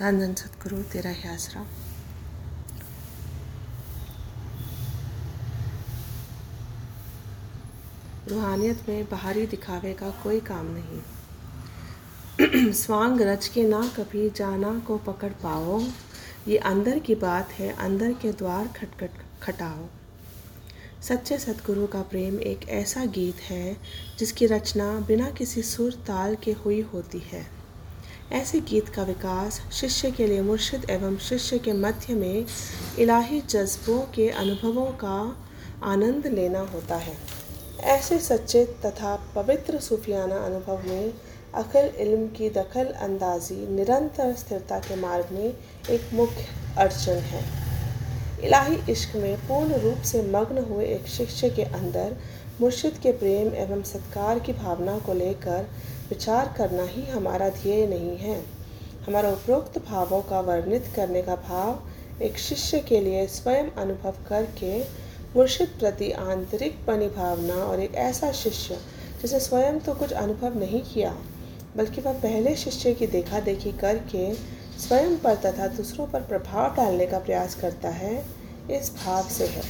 धन सतगुरु तेरा ही आसरा रूहानियत में बाहरी दिखावे का कोई काम नहीं स्वांग रच के ना कभी जाना को पकड़ पाओ ये अंदर की बात है अंदर के द्वार खटखट खटाओ सच्चे सतगुरु का प्रेम एक ऐसा गीत है जिसकी रचना बिना किसी सुर ताल के हुई होती है ऐसे गीत का विकास शिष्य के लिए मुर्शिद एवं शिष्य के मध्य में इलाही जज्बों के अनुभवों का आनंद लेना होता है। ऐसे सच्चे तथा पवित्र सूफियाना अनुभव में अकल इल्म की दखल अंदाजी निरंतर स्थिरता के मार्ग में एक मुख्य अड़चन है। इलाही इश्क में पूर्ण रूप से मग्न हुए एक शिष्य के अंदर मुर्शिद के प्रेम एवं सत्कार की भावना को लेकर विचार करना ही हमारा ध्येय नहीं है। हमारा उपरोक्त भावों का वर्णित करने का भाव एक शिष्य के लिए स्वयं अनुभव करके मुर्शिद प्रति आंतरिक बनी भावना और एक ऐसा शिष्य जिसे स्वयं तो कुछ अनुभव नहीं किया, बल्कि वह पहले शिष्य की देखा देखी करके स्वयं पर तथा दूसरों पर प्रभाव डालने का प्रयास करता है, इस भाव से है।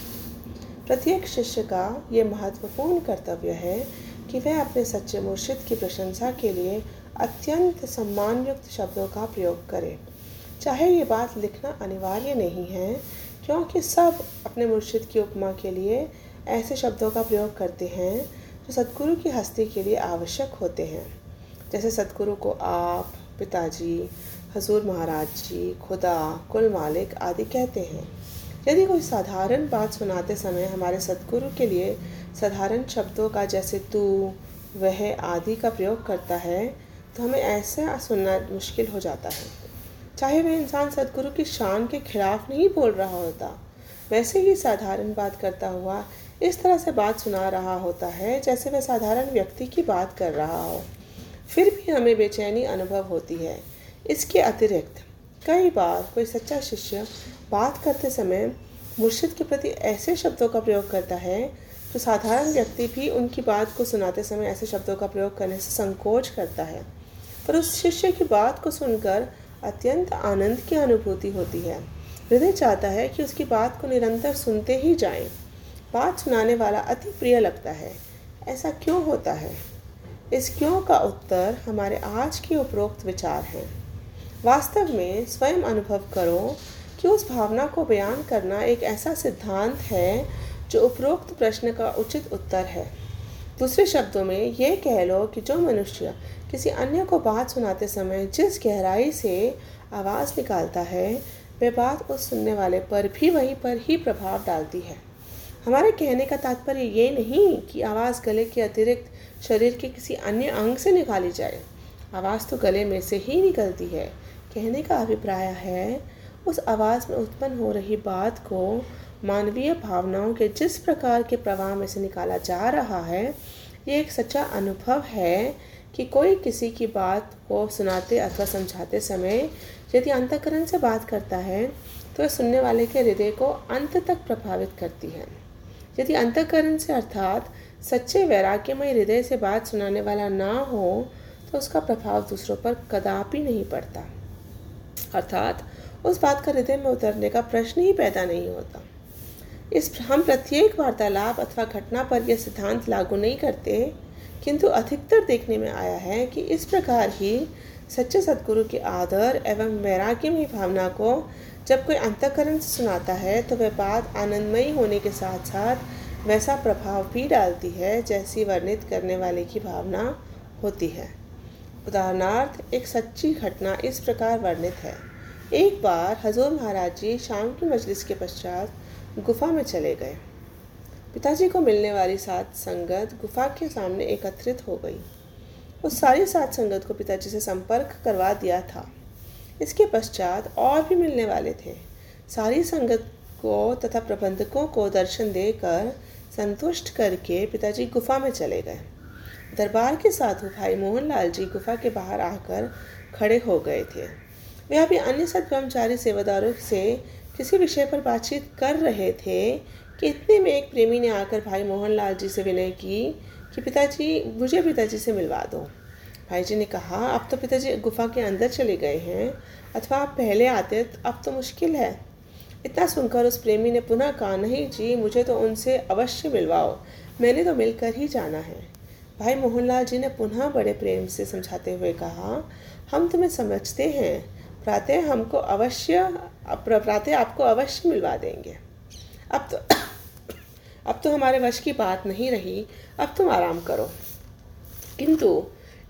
प्रत्येक शिष्य का ये महत्वपूर्ण कर्तव्य है कि वह अपने सच्चे मुर्शिद की प्रशंसा के लिए अत्यंत सम्मानयुक्त शब्दों का प्रयोग करे। चाहे ये बात लिखना अनिवार्य नहीं है, क्योंकि सब अपने मुर्शिद की उपमा के लिए ऐसे शब्दों का प्रयोग करते हैं जो सदगुरु की हस्ती के लिए आवश्यक होते हैं। जैसे सदगुरु को आप, पिताजी, हजूर महाराज जी, खुदा, कुल मालिक आदि कहते हैं। यदि कोई साधारण बात सुनाते समय हमारे सदगुरु के लिए साधारण शब्दों का जैसे तू, वह आदि का प्रयोग करता है तो हमें ऐसा सुनना मुश्किल हो जाता है। चाहे वह इंसान सदगुरु की शान के खिलाफ नहीं बोल रहा होता, वैसे ही साधारण बात करता हुआ इस तरह से बात सुना रहा होता है, जैसे वह साधारण व्यक्ति की बात कर रहा हो। फिर भी हमें बेचैनी अनुभव होती है, इसके अतिरिक्त कई बार कोई सच्चा शिष्य बात करते समय मुर्शिद के प्रति ऐसे शब्दों का प्रयोग करता है जो साधारण व्यक्ति भी उनकी बात को सुनाते समय ऐसे शब्दों का प्रयोग करने से संकोच करता है। पर उस शिष्य की बात को सुनकर अत्यंत आनंद की अनुभूति होती है। हृदय चाहता है कि उसकी बात को निरंतर सुनते ही जाएँ। बात सुनाने वाला अति प्रिय लगता है। ऐसा क्यों होता है? इस क्यों का उत्तर हमारे आज के उपरोक्त विचार हैं। वास्तव में स्वयं अनुभव करो कि उस भावना को बयान करना एक ऐसा सिद्धांत है जो उपरोक्त प्रश्न का उचित उत्तर है। दूसरे शब्दों में ये कह लो कि जो मनुष्य किसी अन्य को बात सुनाते समय जिस गहराई से आवाज़ निकालता है, वह बात उस सुनने वाले पर भी वहीं पर ही प्रभाव डालती है। हमारे कहने का तात्पर्य ये नहीं कि आवाज़ गले के अतिरिक्त शरीर के किसी अन्य अंग से निकाली जाए। आवाज़ तो गले में से ही निकलती है। कहने का अभिप्राय है, उस आवाज़ में उत्पन्न हो रही बात को मानवीय भावनाओं के जिस प्रकार के प्रवाह में से निकाला जा रहा है, ये एक सच्चा अनुभव है कि कोई किसी की बात को सुनाते अथवा समझाते समय यदि अंतकरण से बात करता है तो सुनने वाले के हृदय को अंत तक प्रभावित करती है। यदि अंतकरण से अर्थात सच्चे वैराग्यमय हृदय से बात सुनाने वाला ना हो तो उसका प्रभाव दूसरों पर कदापि नहीं पड़ता। अर्थात उस बात का हृदय में उतरने का प्रश्न ही पैदा नहीं होता। इस हम प्रत्येक वार्तालाप अथवा घटना पर यह सिद्धांत लागू नहीं करते, किंतु अधिकतर देखने में आया है कि इस प्रकार ही सच्चे सदगुरु के आदर एवं वैराग्यमय भावना को जब कोई अंतकरण से सुनाता है तो वह बात आनंदमयी होने के साथ साथ वैसा प्रभाव भी डालती है जैसी वर्णित करने वाले की भावना होती है। उदाहरणार्थ, एक सच्ची घटना इस प्रकार वर्णित है। एक बार हजूर महाराज जी शाम की मजलिस के पश्चात गुफा में चले गए। पिताजी को मिलने वाली सात संगत गुफा के सामने एकत्रित हो गई। उस सारी सात संगत को पिताजी से संपर्क करवा दिया था। इसके पश्चात और भी मिलने वाले थे। सारी संगत को तथा प्रबंधकों को दर्शन देकर संतुष्ट करके पिताजी गुफा में चले गए। दरबार के साधु भाई मोहन लाल जी गुफा के बाहर आकर खड़े हो गए थे। वे अभी अन्य सद ब्रह्मचारी सेवादारों से किसी विषय पर बातचीत कर रहे थे कि इतने में एक प्रेमी ने आकर भाई मोहन लाल जी से विनय की कि पिताजी, मुझे पिताजी से मिलवा दो। भाई जी ने कहा, अब तो पिताजी गुफा के अंदर चले गए हैं, अथवा आप पहले आते तो अब तो मुश्किल है। इतना सुनकर उस प्रेमी ने पुनः कहा, नहीं जी, मुझे तो उनसे अवश्य मिलवाओ, मैंने तो मिलकर ही जाना है। भाई मोहनलाल जी ने पुनः बड़े प्रेम से समझाते हुए कहा, हम तुम्हें समझते हैं। प्रातः हमको अवश्य प्रातः आपको अवश्य मिलवा देंगे। अब तो अब तो हमारे वश की बात नहीं रही। अब तुम आराम करो। किंतु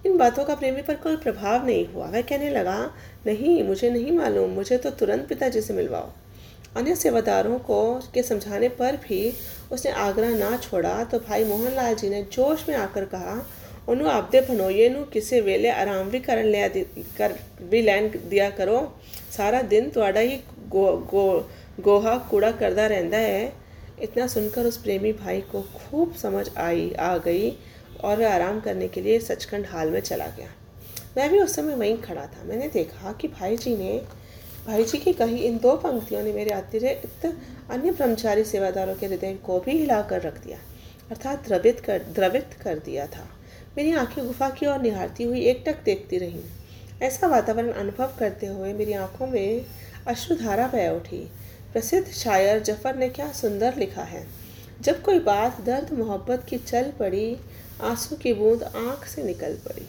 इन बातों का प्रेमी पर कोई प्रभाव नहीं हुआ। वह कहने लगा, नहीं, मुझे नहीं मालूम। मुझे तो तुरंत पिताजी से मिलवाओ। अन्य सेवादारों को के समझाने पर भी उसने आगरा ना छोड़ा तो भाई मोहनलाल जी ने जोश में आकर कहा उन्हों आपदे भनोइए किसी वेले आराम भी कर लिया कर भी लैन दिया करो। सारा दिन थोड़ा ही गो गो, गोहा कूड़ा करता रहता है। इतना सुनकर उस प्रेमी भाई को खूब समझ आई, आ गई और वह आराम करने के लिए सचखंड हाल में चला गया। मैं भी उस समय वहीं खड़ा था। मैंने देखा कि भाई जी ने भाई जी की कही इन दो पंक्तियों ने मेरे अतिरिक्त अन्य ब्रह्मचारी सेवादारों के हृदय को भी हिलाकर रख दिया, अर्थात द्रवित कर द्रवित कर दिया था। मेरी आँखें गुफा की ओर निहारती हुई एकटक देखती रहीं। ऐसा वातावरण अनुभव करते हुए मेरी आँखों में अश्रुधारा बह उठी। प्रसिद्ध शायर ज़फ़र ने क्या सुंदर लिखा है। जब कोई बात दर्द मोहब्बत की चल पड़ी, आँसू की बूंद आँख से निकल पड़ी।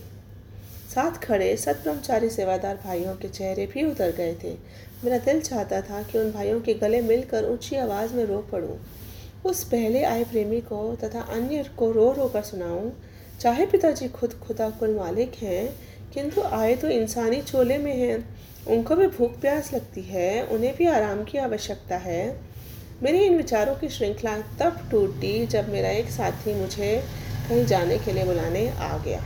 साथ खड़े सत ब्रह्मचारी सेवादार भाइयों के चेहरे भी उतर गए थे। मेरा दिल चाहता था कि उन भाइयों के गले मिलकर ऊँची आवाज़ में रो पड़ूं। उस पहले आए प्रेमी को तथा अन्य को रो रो कर सुनाऊँ, चाहे पिताजी खुद खुदा कुल मालिक हैं, किंतु आए तो इंसानी चोले में हैं। उनको भी भूख प्यास लगती है, उन्हें भी आराम की आवश्यकता है। मेरे इन विचारों की श्रृंखला तब टूटी जब मेरा एक साथी मुझे कहीं जाने के लिए बुलाने आ गया।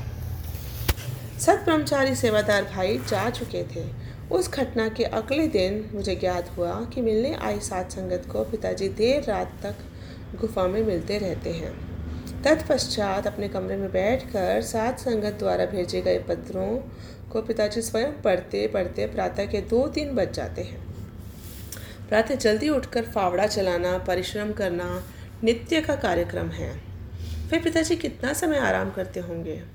सत ब्रह्मचारी सेवादार भाई जा चुके थे। उस घटना के अगले दिन मुझे ज्ञात हुआ कि मिलने आई सात संगत को पिताजी देर रात तक गुफा में मिलते रहते हैं। तत्पश्चात अपने कमरे में बैठकर सात संगत द्वारा भेजे गए पत्रों को पिताजी स्वयं पढ़ते पढ़ते प्रातः के दो तीन बज जाते हैं। प्रातः जल्दी उठकर फावड़ा चलाना, परिश्रम करना नित्य का कार्यक्रम है। फिर पिताजी कितना समय आराम करते होंगे?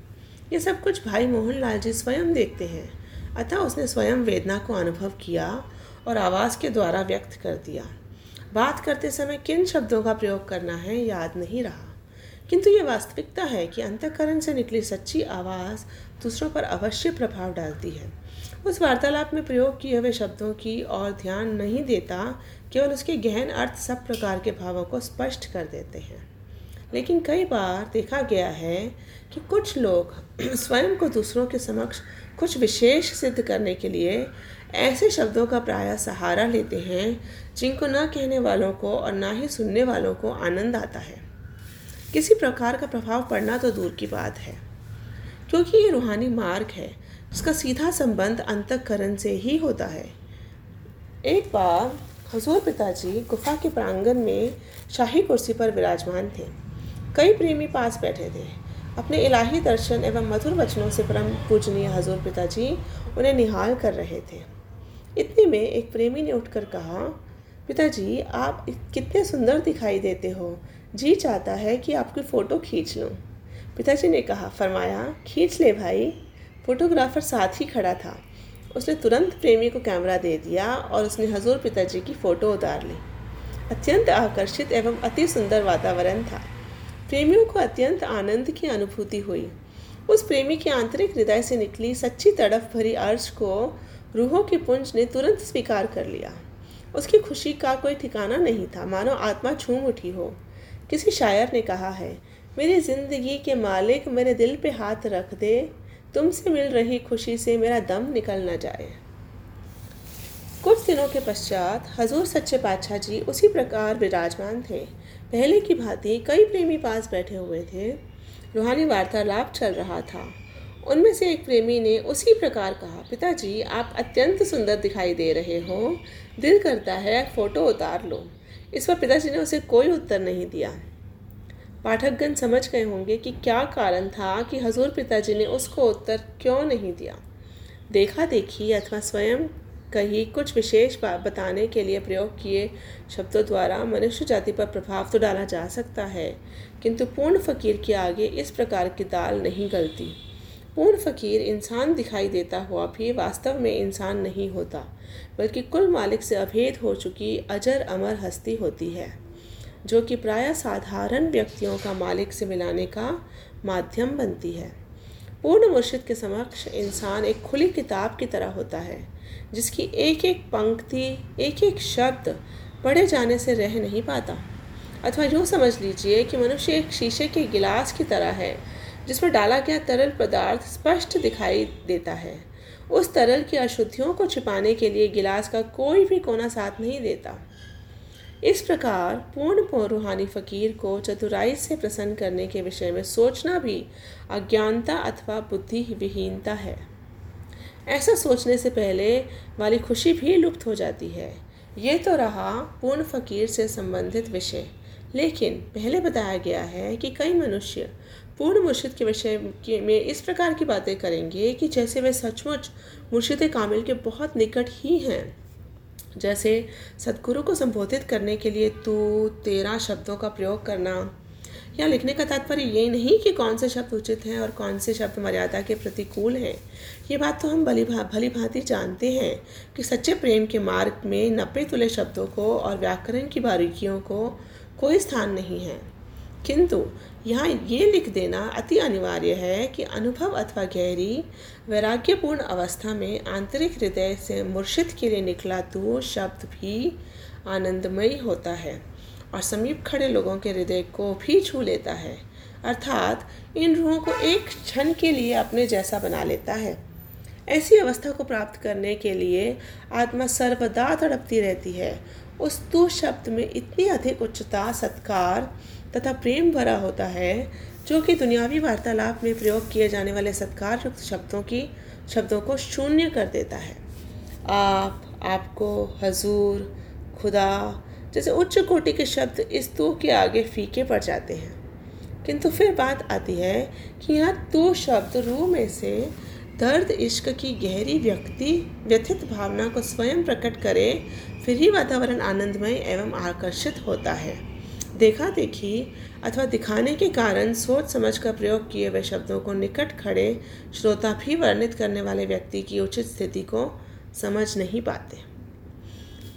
ये सब कुछ भाई मोहनलाल जी स्वयं देखते हैं। अतः उसने स्वयं वेदना को अनुभव किया और आवाज़ के द्वारा व्यक्त कर दिया। बात करते समय किन शब्दों का प्रयोग करना है याद नहीं रहा। किंतु ये वास्तविकता है कि अंतकरण से निकली सच्ची आवाज़ दूसरों पर अवश्य प्रभाव डालती है। उस वार्तालाप में प्रयोग किए हुए शब्दों की और ध्यान नहीं देता, केवल उसके गहन अर्थ सब प्रकार के भावों को स्पष्ट कर देते हैं। लेकिन कई बार देखा गया है कि कुछ लोग स्वयं को दूसरों के समक्ष कुछ विशेष सिद्ध करने के लिए ऐसे शब्दों का प्राय सहारा लेते हैं, जिनको न कहने वालों को और ना ही सुनने वालों को आनंद आता है। किसी प्रकार का प्रभाव पड़ना तो दूर की बात है, क्योंकि ये रूहानी मार्ग है, जिसका सीधा संबंध अंतकरण से ही होता है। एक बार हजूर पिताजी गुफा के प्रांगण में शाही कुर्सी पर विराजमान थे। कई प्रेमी पास बैठे थे। अपने इलाही दर्शन एवं मधुर वचनों से परम पूजनीय हजूर पिताजी उन्हें निहाल कर रहे थे। इतने में एक प्रेमी ने उठकर कहा, पिताजी, आप कितने सुंदर दिखाई देते हो। जी चाहता है कि आपकी फ़ोटो खींच लूँ। पिताजी ने कहा, फरमाया, खींच ले भाई। फोटोग्राफर साथ ही खड़ा था। उसने तुरंत प्रेमी को कैमरा दे दिया और उसने हजूर पिताजी की फ़ोटो उतार ली। अत्यंत आकर्षित एवं अति सुंदर वातावरण था। प्रेमियों को अत्यंत आनंद की अनुभूति हुई। उस प्रेमी के आंतरिक हृदय से निकली सच्ची तड़फ भरी अर्ज़ को रूहों के पुंज ने तुरंत स्वीकार कर लिया। उसकी खुशी का कोई ठिकाना नहीं था। मानो आत्मा झूम उठी हो। किसी शायर ने कहा है, मेरी ज़िंदगी के मालिक मेरे दिल पे हाथ रख दे। तुमसे मिल रही खुशी से मेरा दम निकल न जाए। कुछ दिनों के पश्चात हजूर सच्चे पातशाह जी उसी प्रकार विराजमान थे। पहले की भांति कई प्रेमी पास बैठे हुए थे। रूहानी वार्तालाप चल रहा था। उनमें से एक प्रेमी ने उसी प्रकार कहा, पिताजी, आप अत्यंत सुंदर दिखाई दे रहे हो। दिल करता है फ़ोटो उतार लो। इस पर पिताजी ने उसे कोई उत्तर नहीं दिया। पाठकगण समझ गए होंगे कि क्या कारण था कि हजूर पिताजी ने उसको उत्तर क्यों नहीं दिया। देखा देखी अथवा स्वयं कहीं कुछ विशेष बात बताने के लिए प्रयोग किए शब्दों द्वारा मनुष्य जाति पर प्रभाव तो डाला जा सकता है, किंतु पूर्ण फकीर के आगे इस प्रकार की दाल नहीं गलती। पूर्ण फकीर इंसान दिखाई देता हुआ भी वास्तव में इंसान नहीं होता, बल्कि कुल मालिक से अभेद हो चुकी अजर अमर हस्ती होती है, जो कि प्राय साधारण व्यक्तियों का मालिक से मिलाने का माध्यम बनती है। पूर्ण मुर्शिद के समक्ष इंसान एक खुली किताब की तरह होता है, जिसकी एक एक पंक्ति एक एक शब्द पढ़े जाने से रह नहीं पाता। अथवा यूँ समझ लीजिए कि मनुष्य एक शीशे के गिलास की तरह है जिसमें डाला गया तरल पदार्थ स्पष्ट दिखाई देता है। उस तरल की अशुद्धियों को छिपाने के लिए गिलास का कोई भी कोना साथ नहीं देता। इस प्रकार पूर्ण रूहानी फ़कीर को चतुराई से प्रसन्न करने के विषय में सोचना भी अज्ञानता अथवा बुद्धि विहीनता है। ऐसा सोचने से पहले वाली खुशी भी लुप्त हो जाती है। ये तो रहा पूर्ण फ़कीर से संबंधित विषय। लेकिन पहले बताया गया है कि कई मनुष्य पूर्ण मुर्शिद के विषय में इस प्रकार की बातें करेंगे कि जैसे वे सचमुच मुर्शिद कामिल के बहुत निकट ही हैं। जैसे, सदगुरु को संबोधित करने के लिए तू तेरा शब्दों का प्रयोग करना। या लिखने का तात्पर्य ये नहीं कि कौन से शब्द उचित हैं और कौन से शब्द मर्यादा के प्रतिकूल हैं। ये बात तो हम भली भा, भली भांति जानते हैं कि सच्चे प्रेम के मार्ग में नपे तुले शब्दों को और व्याकरण की बारीकियों को कोई स्थान नहीं है। किंतु यहाँ ये लिख देना अति अनिवार्य है कि अनुभव अथवा गहरी, वैराग्यपूर्ण अवस्था में आंतरिक हृदय से मुर्शिद के लिए निकला तो शब्द भी आनंदमयी होता है और समीप खड़े लोगों के हृदय को भी छू लेता है। अर्थात, इन रूहों को एक क्षण के लिए अपने जैसा बना लेता है। ऐसी अवस्था को प्राप्त करने के लिए आत्मा सर्वदा तड़पती रहती है। उस तू शब्द में इतनी अधिक उच्चता, सत्कार तथा प्रेम भरा होता है, जो कि दुनियावी वार्तालाप में प्रयोग किए जाने वाले सत्कार युक्त शब्दों की, शब्दों को शून्य कर देता है। आप, आपको, हजूर, खुदा, जैसे उच्च कोटि के शब्द इस तू के आगे फीके पड़ जाते हैं। किंतु फिर बात आती है कि यहाँ तू शब्द रूह में से दर्द, इश्क की गहरी व्यक्ति, व्यथित भावना को स्वयं प्रकट करे, फिर ही वातावरण आनंदमय एवं आकर्षित होता है। देखा देखी अथवा दिखाने के कारण सोच समझ कर प्रयोग किए हुए शब्दों को निकट खड़े श्रोता भी वर्णित करने वाले व्यक्ति की उचित स्थिति को समझ नहीं पाते।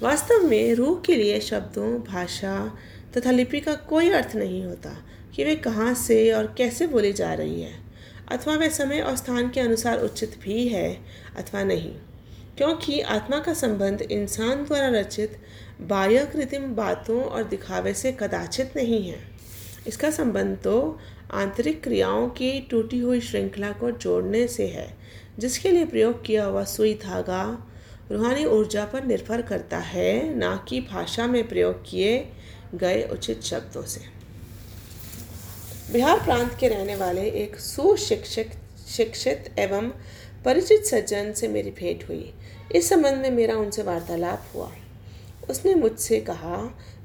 वास्तव में रूह के लिए शब्दों, भाषा तथा लिपि का कोई अर्थ नहीं होता कि वे कहाँ से और कैसे बोली जा रही है, अथवा वे समय और स्थान के अनुसार उचित भी है अथवा नहीं। क्योंकि आत्मा का संबंध इंसान द्वारा रचित बाह्य कृत्रिम बातों और दिखावे से कदाचित नहीं है। इसका संबंध तो आंतरिक क्रियाओं की टूटी हुई श्रृंखला को जोड़ने से है, जिसके लिए प्रयोग किया हुआ सुई धागा, रूहानी ऊर्जा पर निर्भर करता है, ना कि भाषा में प्रयोग किए गए उचित शब्दों से। बिहार प्रांत के रहने वाले एक सुशिक्षित, शिक्षित एवं परिचित सज्जन से मेरी भेंट हुई। इस संबंध में मेरा उनसे वार्तालाप हुआ। उसने मुझसे कहा,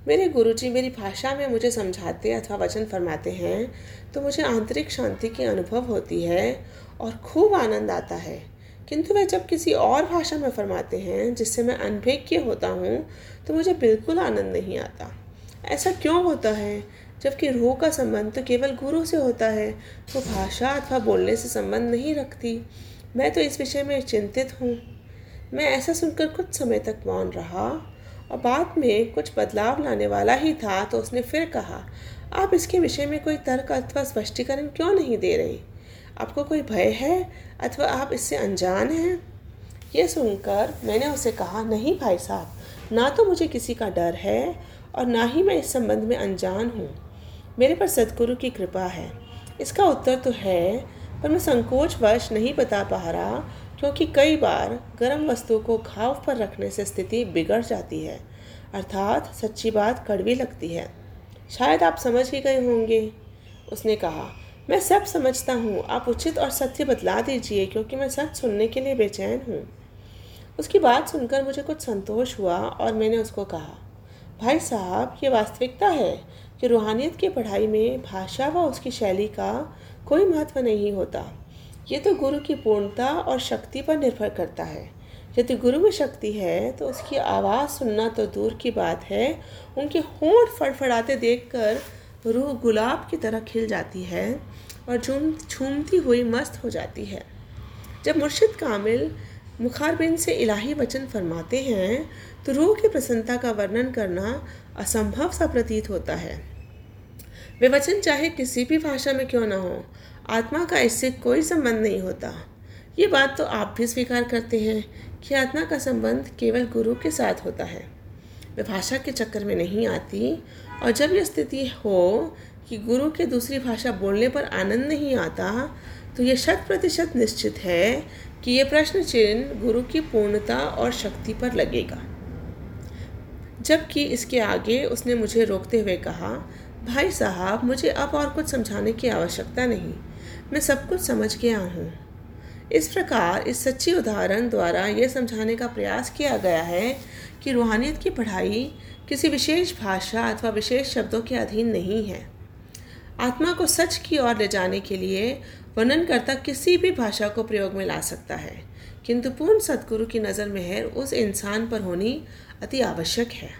मेरे गुरुजी मेरी भाषा में मुझे समझाते अथवा वचन फरमाते हैं तो मुझे आंतरिक शांति की अनुभव होती है और खूब आनंद आता है। किंतु वह जब किसी और भाषा में फरमाते हैं, जिससे मैं अनभिज्ञ होता हूँ तो मुझे बिल्कुल आनंद नहीं आता। ऐसा क्यों होता है? जबकि रूह का संबंध तो केवल गुरु से होता है, वो भाषा अथवा बोलने से संबंध नहीं रखती। मैं तो इस विषय में चिंतित हूँ। मैं ऐसा सुनकर कुछ समय तक मौन रहा और बाद में कुछ बदलाव लाने वाला ही था तो उसने फिर कहा, आप इसके विषय में कोई तर्क अथवा स्पष्टीकरण क्यों नहीं दे रहे? आपको कोई भय है अथवा आप इससे अनजान हैं? ये सुनकर मैंने उसे कहा, नहीं भाई साहब, ना तो मुझे किसी का डर है और ना ही मैं इस संबंध में अनजान हूँ। मेरे पर सदगुरु की कृपा है। इसका उत्तर तो है, पर मैं संकोचवश नहीं बता पा रहा क्योंकि कई बार गर्म वस्तु को घाव पर रखने से स्थिति बिगड़ जाती है, अर्थात सच्ची बात कड़वी लगती है। शायद आप समझ ही गए होंगे। उसने कहा, मैं सब समझता हूँ। आप उचित और सत्य बतला दीजिए, क्योंकि मैं सच सुनने के लिए बेचैन हूँ। उसकी बात सुनकर मुझे कुछ संतोष हुआ और मैंने उसको कहा, भाई साहब, ये वास्तविकता है कि रूहानियत की पढ़ाई में भाषा व उसकी शैली का कोई महत्व नहीं होता। ये तो गुरु की पूर्णता और शक्ति पर निर्भर करता है। यदि गुरु में शक्ति है तो उसकी आवाज़ सुनना तो दूर की बात है। उनके होंठ फड़फड़ाते देखकर रूह गुलाब की तरह खिल जाती है और झूम, झूमती हुई मस्त हो जाती है। जब मुर्शिद कामिल मुखारबिन से इलाही वचन फरमाते हैं तो रूह की प्रसन्नता का वर्णन करना असंभव सा प्रतीत होता है। वे वचन चाहे किसी भी भाषा में क्यों ना हो आत्मा का इससे कोई संबंध नहीं होता। ये बात तो आप भी स्वीकार करते हैं कि आत्मा का संबंध केवल गुरु के साथ होता है। वे भाषा के चक्कर में नहीं आती, और जब यह स्थिति हो कि गुरु के दूसरी भाषा बोलने पर आनंद नहीं आता तो ये शत प्रतिशत निश्चित है कि ये प्रश्न चिन्ह गुरु की पूर्णता और शक्ति पर लगेगा। जबकि इसके आगे उसने मुझे रोकते हुए कहा भाई साहब, मुझे अब और कुछ समझाने की आवश्यकता नहीं। मैं सब कुछ समझ गया हूँ। इस प्रकार इस सच्ची उदाहरण द्वारा यह समझाने का प्रयास किया गया है कि रूहानियत की पढ़ाई किसी विशेष भाषा अथवा विशेष शब्दों के अधीन नहीं है। आत्मा को सच की ओर ले जाने के लिए वर्णनकर्ता किसी भी भाषा को प्रयोग में ला सकता है, किंतु पूर्ण सदगुरु की नज़र मेहर उस इंसान पर होनी अति आवश्यक है।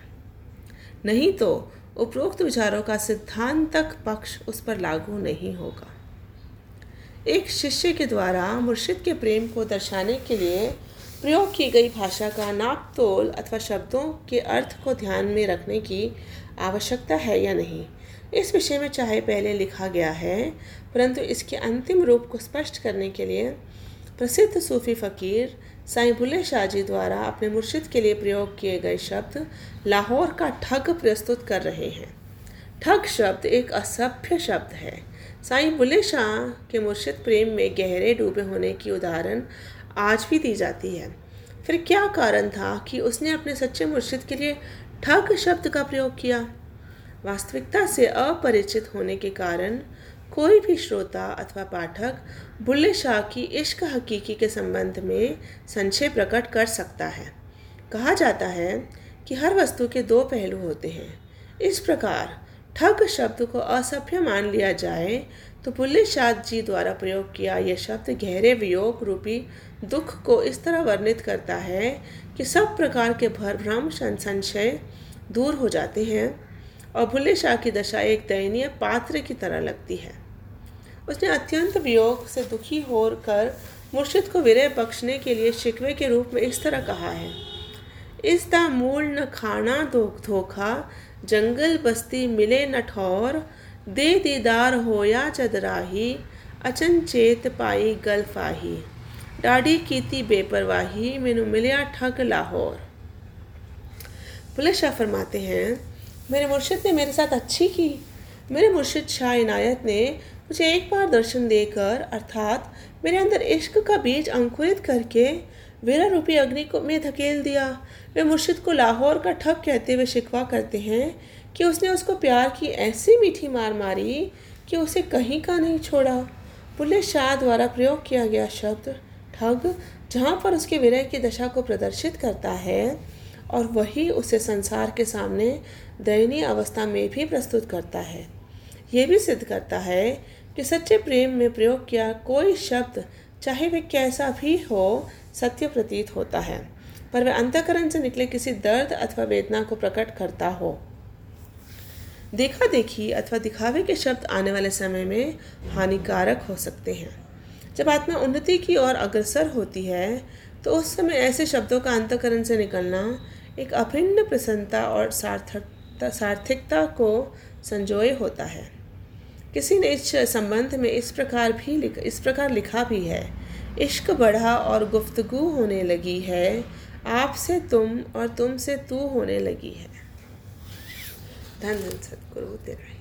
नहीं तो उपरोक्त विचारों का सिद्धांतक पक्ष उस पर लागू नहीं होगा। एक शिष्य के द्वारा मुर्शिद के प्रेम को दर्शाने के लिए प्रयोग की गई भाषा का नाप तोल अथवा शब्दों के अर्थ को ध्यान में रखने की आवश्यकता है या नहीं, इस विषय में चाहे पहले लिखा गया है, परंतु इसके अंतिम रूप को स्पष्ट करने के लिए प्रसिद्ध सूफी फ़कीर साईं भुल्ले शाह जी द्वारा अपने मुर्शिद के लिए प्रयोग किए गए शब्द लाहौर का ठग प्रस्तुत कर रहे हैं। ठग शब्द एक असभ्य शब्द है। साईं बुल्ले शाह के मुर्शिद प्रेम में गहरे डूबे होने की उदाहरण आज भी दी जाती है। फिर क्या कारण था कि उसने अपने सच्चे मुर्शिद के लिए ठग शब्द का प्रयोग किया? वास्तविकता से अपरिचित होने के कारण कोई भी श्रोता अथवा पाठक बुल्ले शाह की इश्क हकीकी के संबंध में संशय प्रकट कर सकता है। कहा जाता है कि हर वस्तु के दो पहलू होते हैं। इस प्रकार ठग शब्द को असभ्य मान लिया जाए तो बुल्ले शाह जी द्वारा प्रयोग किया यह शब्द गहरे वियोग रूपी दुख को इस तरह वर्णित करता है कि सब प्रकार के भरभ्रम संशय दूर हो जाते हैं। और बुल्ले शाह की दशा एक दयनीय पात्र की तरह लगती है। उसने अत्यंत वियोग से दुखी होकर मुर्शिद को विरय बख्शने के लिए शिकवे के रूप में इस तरह कहा है, इस दा मूल न खाना धोखा जंगल बस्ती मिले न ठौर, दे दीदार होया चदराही अचनचेत पाई गलफाही डाढ़ी कीती बेपरवाही, मेनू मिलिया ठग लाहौर। पुलिस शाह फरमाते हैं मेरे मुर्शिद ने मेरे साथ अच्छी की। मेरे मुर्शिद शाह इनायत ने मुझे एक बार दर्शन देकर, अर्थात मेरे अंदर इश्क का बीज अंकुरित करके वीरा रूपी अग्नि को में धकेल दिया। वे मुर्शिद को लाहौर का ठग कहते हुए शिकवा करते हैं कि उसने उसको प्यार की ऐसी मीठी मार मारी कि उसे कहीं का नहीं छोड़ा। बुल्ले शाह द्वारा प्रयोग किया गया शब्द ठग, जहाँ पर उसके विरह की दशा को प्रदर्शित करता है और वही उसे संसार के सामने दयनीय अवस्था में भी प्रस्तुत करता है। ये भी सिद्ध करता है कि सच्चे प्रेम में प्रयोग किया कोई शब्द, चाहे वह कैसा भी हो, सत्य प्रतीत होता है, पर वह अंतकरण से निकले किसी दर्द अथवा वेदना को प्रकट करता हो। देखा देखी अथवा दिखावे के शब्द आने वाले समय में हानिकारक हो सकते हैं। जब आत्मा उन्नति की ओर अग्रसर होती है तो उस समय ऐसे शब्दों का अंतकरण से निकलना एक अभिन्न प्रसन्नता और सार्थकता सार्थिकता को संजोए होता है। किसी ने इस संबंध में इस प्रकार भी लिख, इस प्रकार लिखा भी है, इश्क बढ़ा और गुफ्तगु होने लगी है, आपसे तुम और तुम से तू होने लगी है। धन धन सतगुरु तेरा